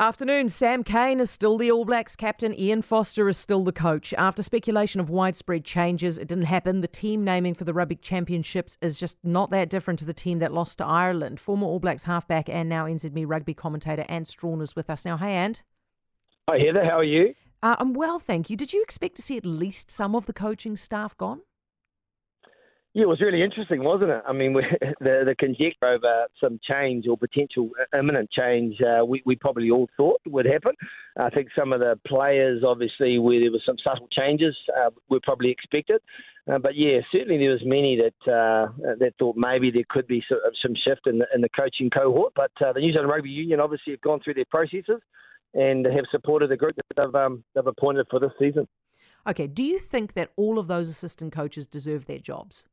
Afternoon. Sam Cane is still the All Blacks captain. Ian Foster is still the coach. After speculation of widespread changes, it didn't happen. The team naming for the Rugby Championships is just not that different to the team that lost to Ireland. Former All Blacks halfback and now NZME rugby commentator Ant Strachan is with us now. Hey, Ant. Hi, Heather. How are you? Uh, I'm well, thank you. Did you expect to see at least some of the coaching staff gone? Yeah, it was really interesting, wasn't it? I mean, we, the the conjecture over some change or potential imminent change, uh, we, we probably all thought would happen. I think some of the players, obviously, where there were some subtle changes, uh, were probably expected. Uh, but yeah, certainly there was many that uh, that thought maybe there could be some, some shift in the, in the coaching cohort. But uh, the New Zealand Rugby Union obviously have gone through their processes and have supported the group that they've, um, they've appointed for this season. Okay, do you think that all of those assistant coaches deserve their jobs?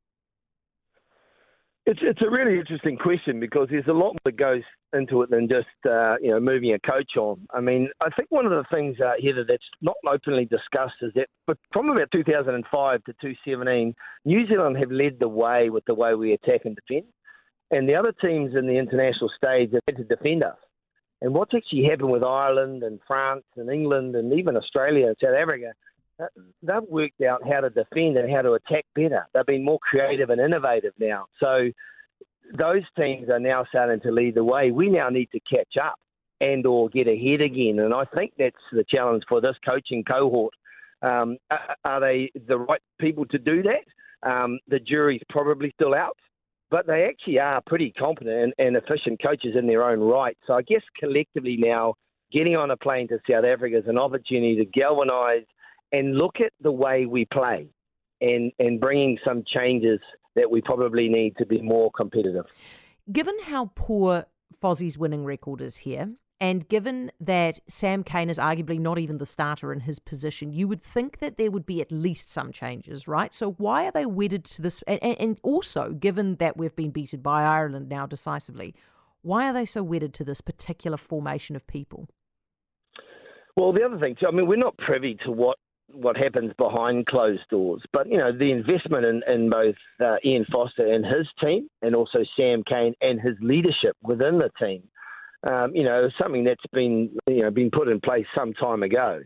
It's it's a really interesting question because there's a lot that goes into it than just uh, you know moving a coach on. I mean, I think one of the things uh, here that's not openly discussed is that but from about 2005 to 2017, New Zealand have led the way with the way we attack and defend, and the other teams in the international stage have had to defend us. And what's actually happened with Ireland and France and England and even Australia and South Africa they've worked out how to defend and how to attack better. They've been more creative and innovative now. So those teams are now starting to lead the way. We now need to catch up and or get ahead again. And I think that's the challenge for this coaching cohort. Um, are they the right people to do that? Um, the jury's probably still out, but they actually are pretty competent and, and efficient coaches in their own right. So I guess collectively now, getting on a plane to South Africa is an opportunity to galvanise – and look at the way we play and, and bringing some changes that we probably need to be more competitive. Given how poor Fozzie's winning record is here, and given that Sam Cane is arguably not even the starter in his position, you would think that there would be at least some changes, right? So why are they wedded to this? And, and also, given that we've been beaten by Ireland now decisively, why are they so wedded to this particular formation of people? Well, the other thing, too, I mean, we're not privy to what what happens behind closed doors. But you know, the investment in, in both uh, Ian Foster and his team, and also Sam Cane and his leadership within the team, um, you know, something that's been you know been put in place some time ago.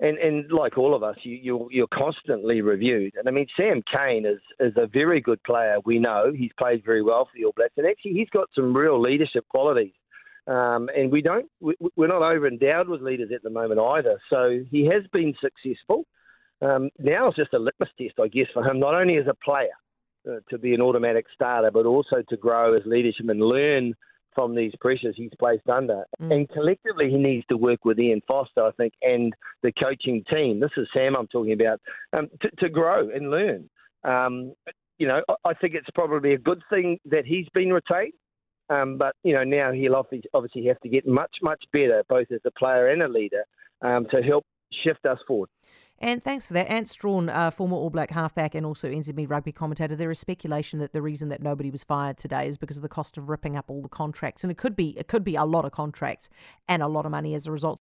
And, and like all of us, you, you're, you're constantly reviewed. And I mean, Sam Cane is, is a very good player. We know he's played very well for the All Blacks, and actually he's got some real leadership qualities. Um, and we don't, we, are not over endowed with leaders at the moment either. So he has been successful. Um, now it's just a litmus test, I guess, for him, not only as a player uh, to be an automatic starter, but also to grow his leadership and learn from these pressures he's placed under. Mm. And collectively, he needs to work with Ian Foster, I think, and the coaching team. This is Sam I'm talking about, um, to, to, grow and learn. Um, you know, I think it's probably a good thing that he's been retained. Um, but you know now he'll obviously have to get much much better, both as a player and a leader, um, to help shift us forward. And thanks for that. Ant Strachan, uh, former All Black halfback and also NZME rugby commentator, there is speculation that the reason that nobody was fired today is because of the cost of ripping up all the contracts, and it could be it could be a lot of contracts and a lot of money as a result.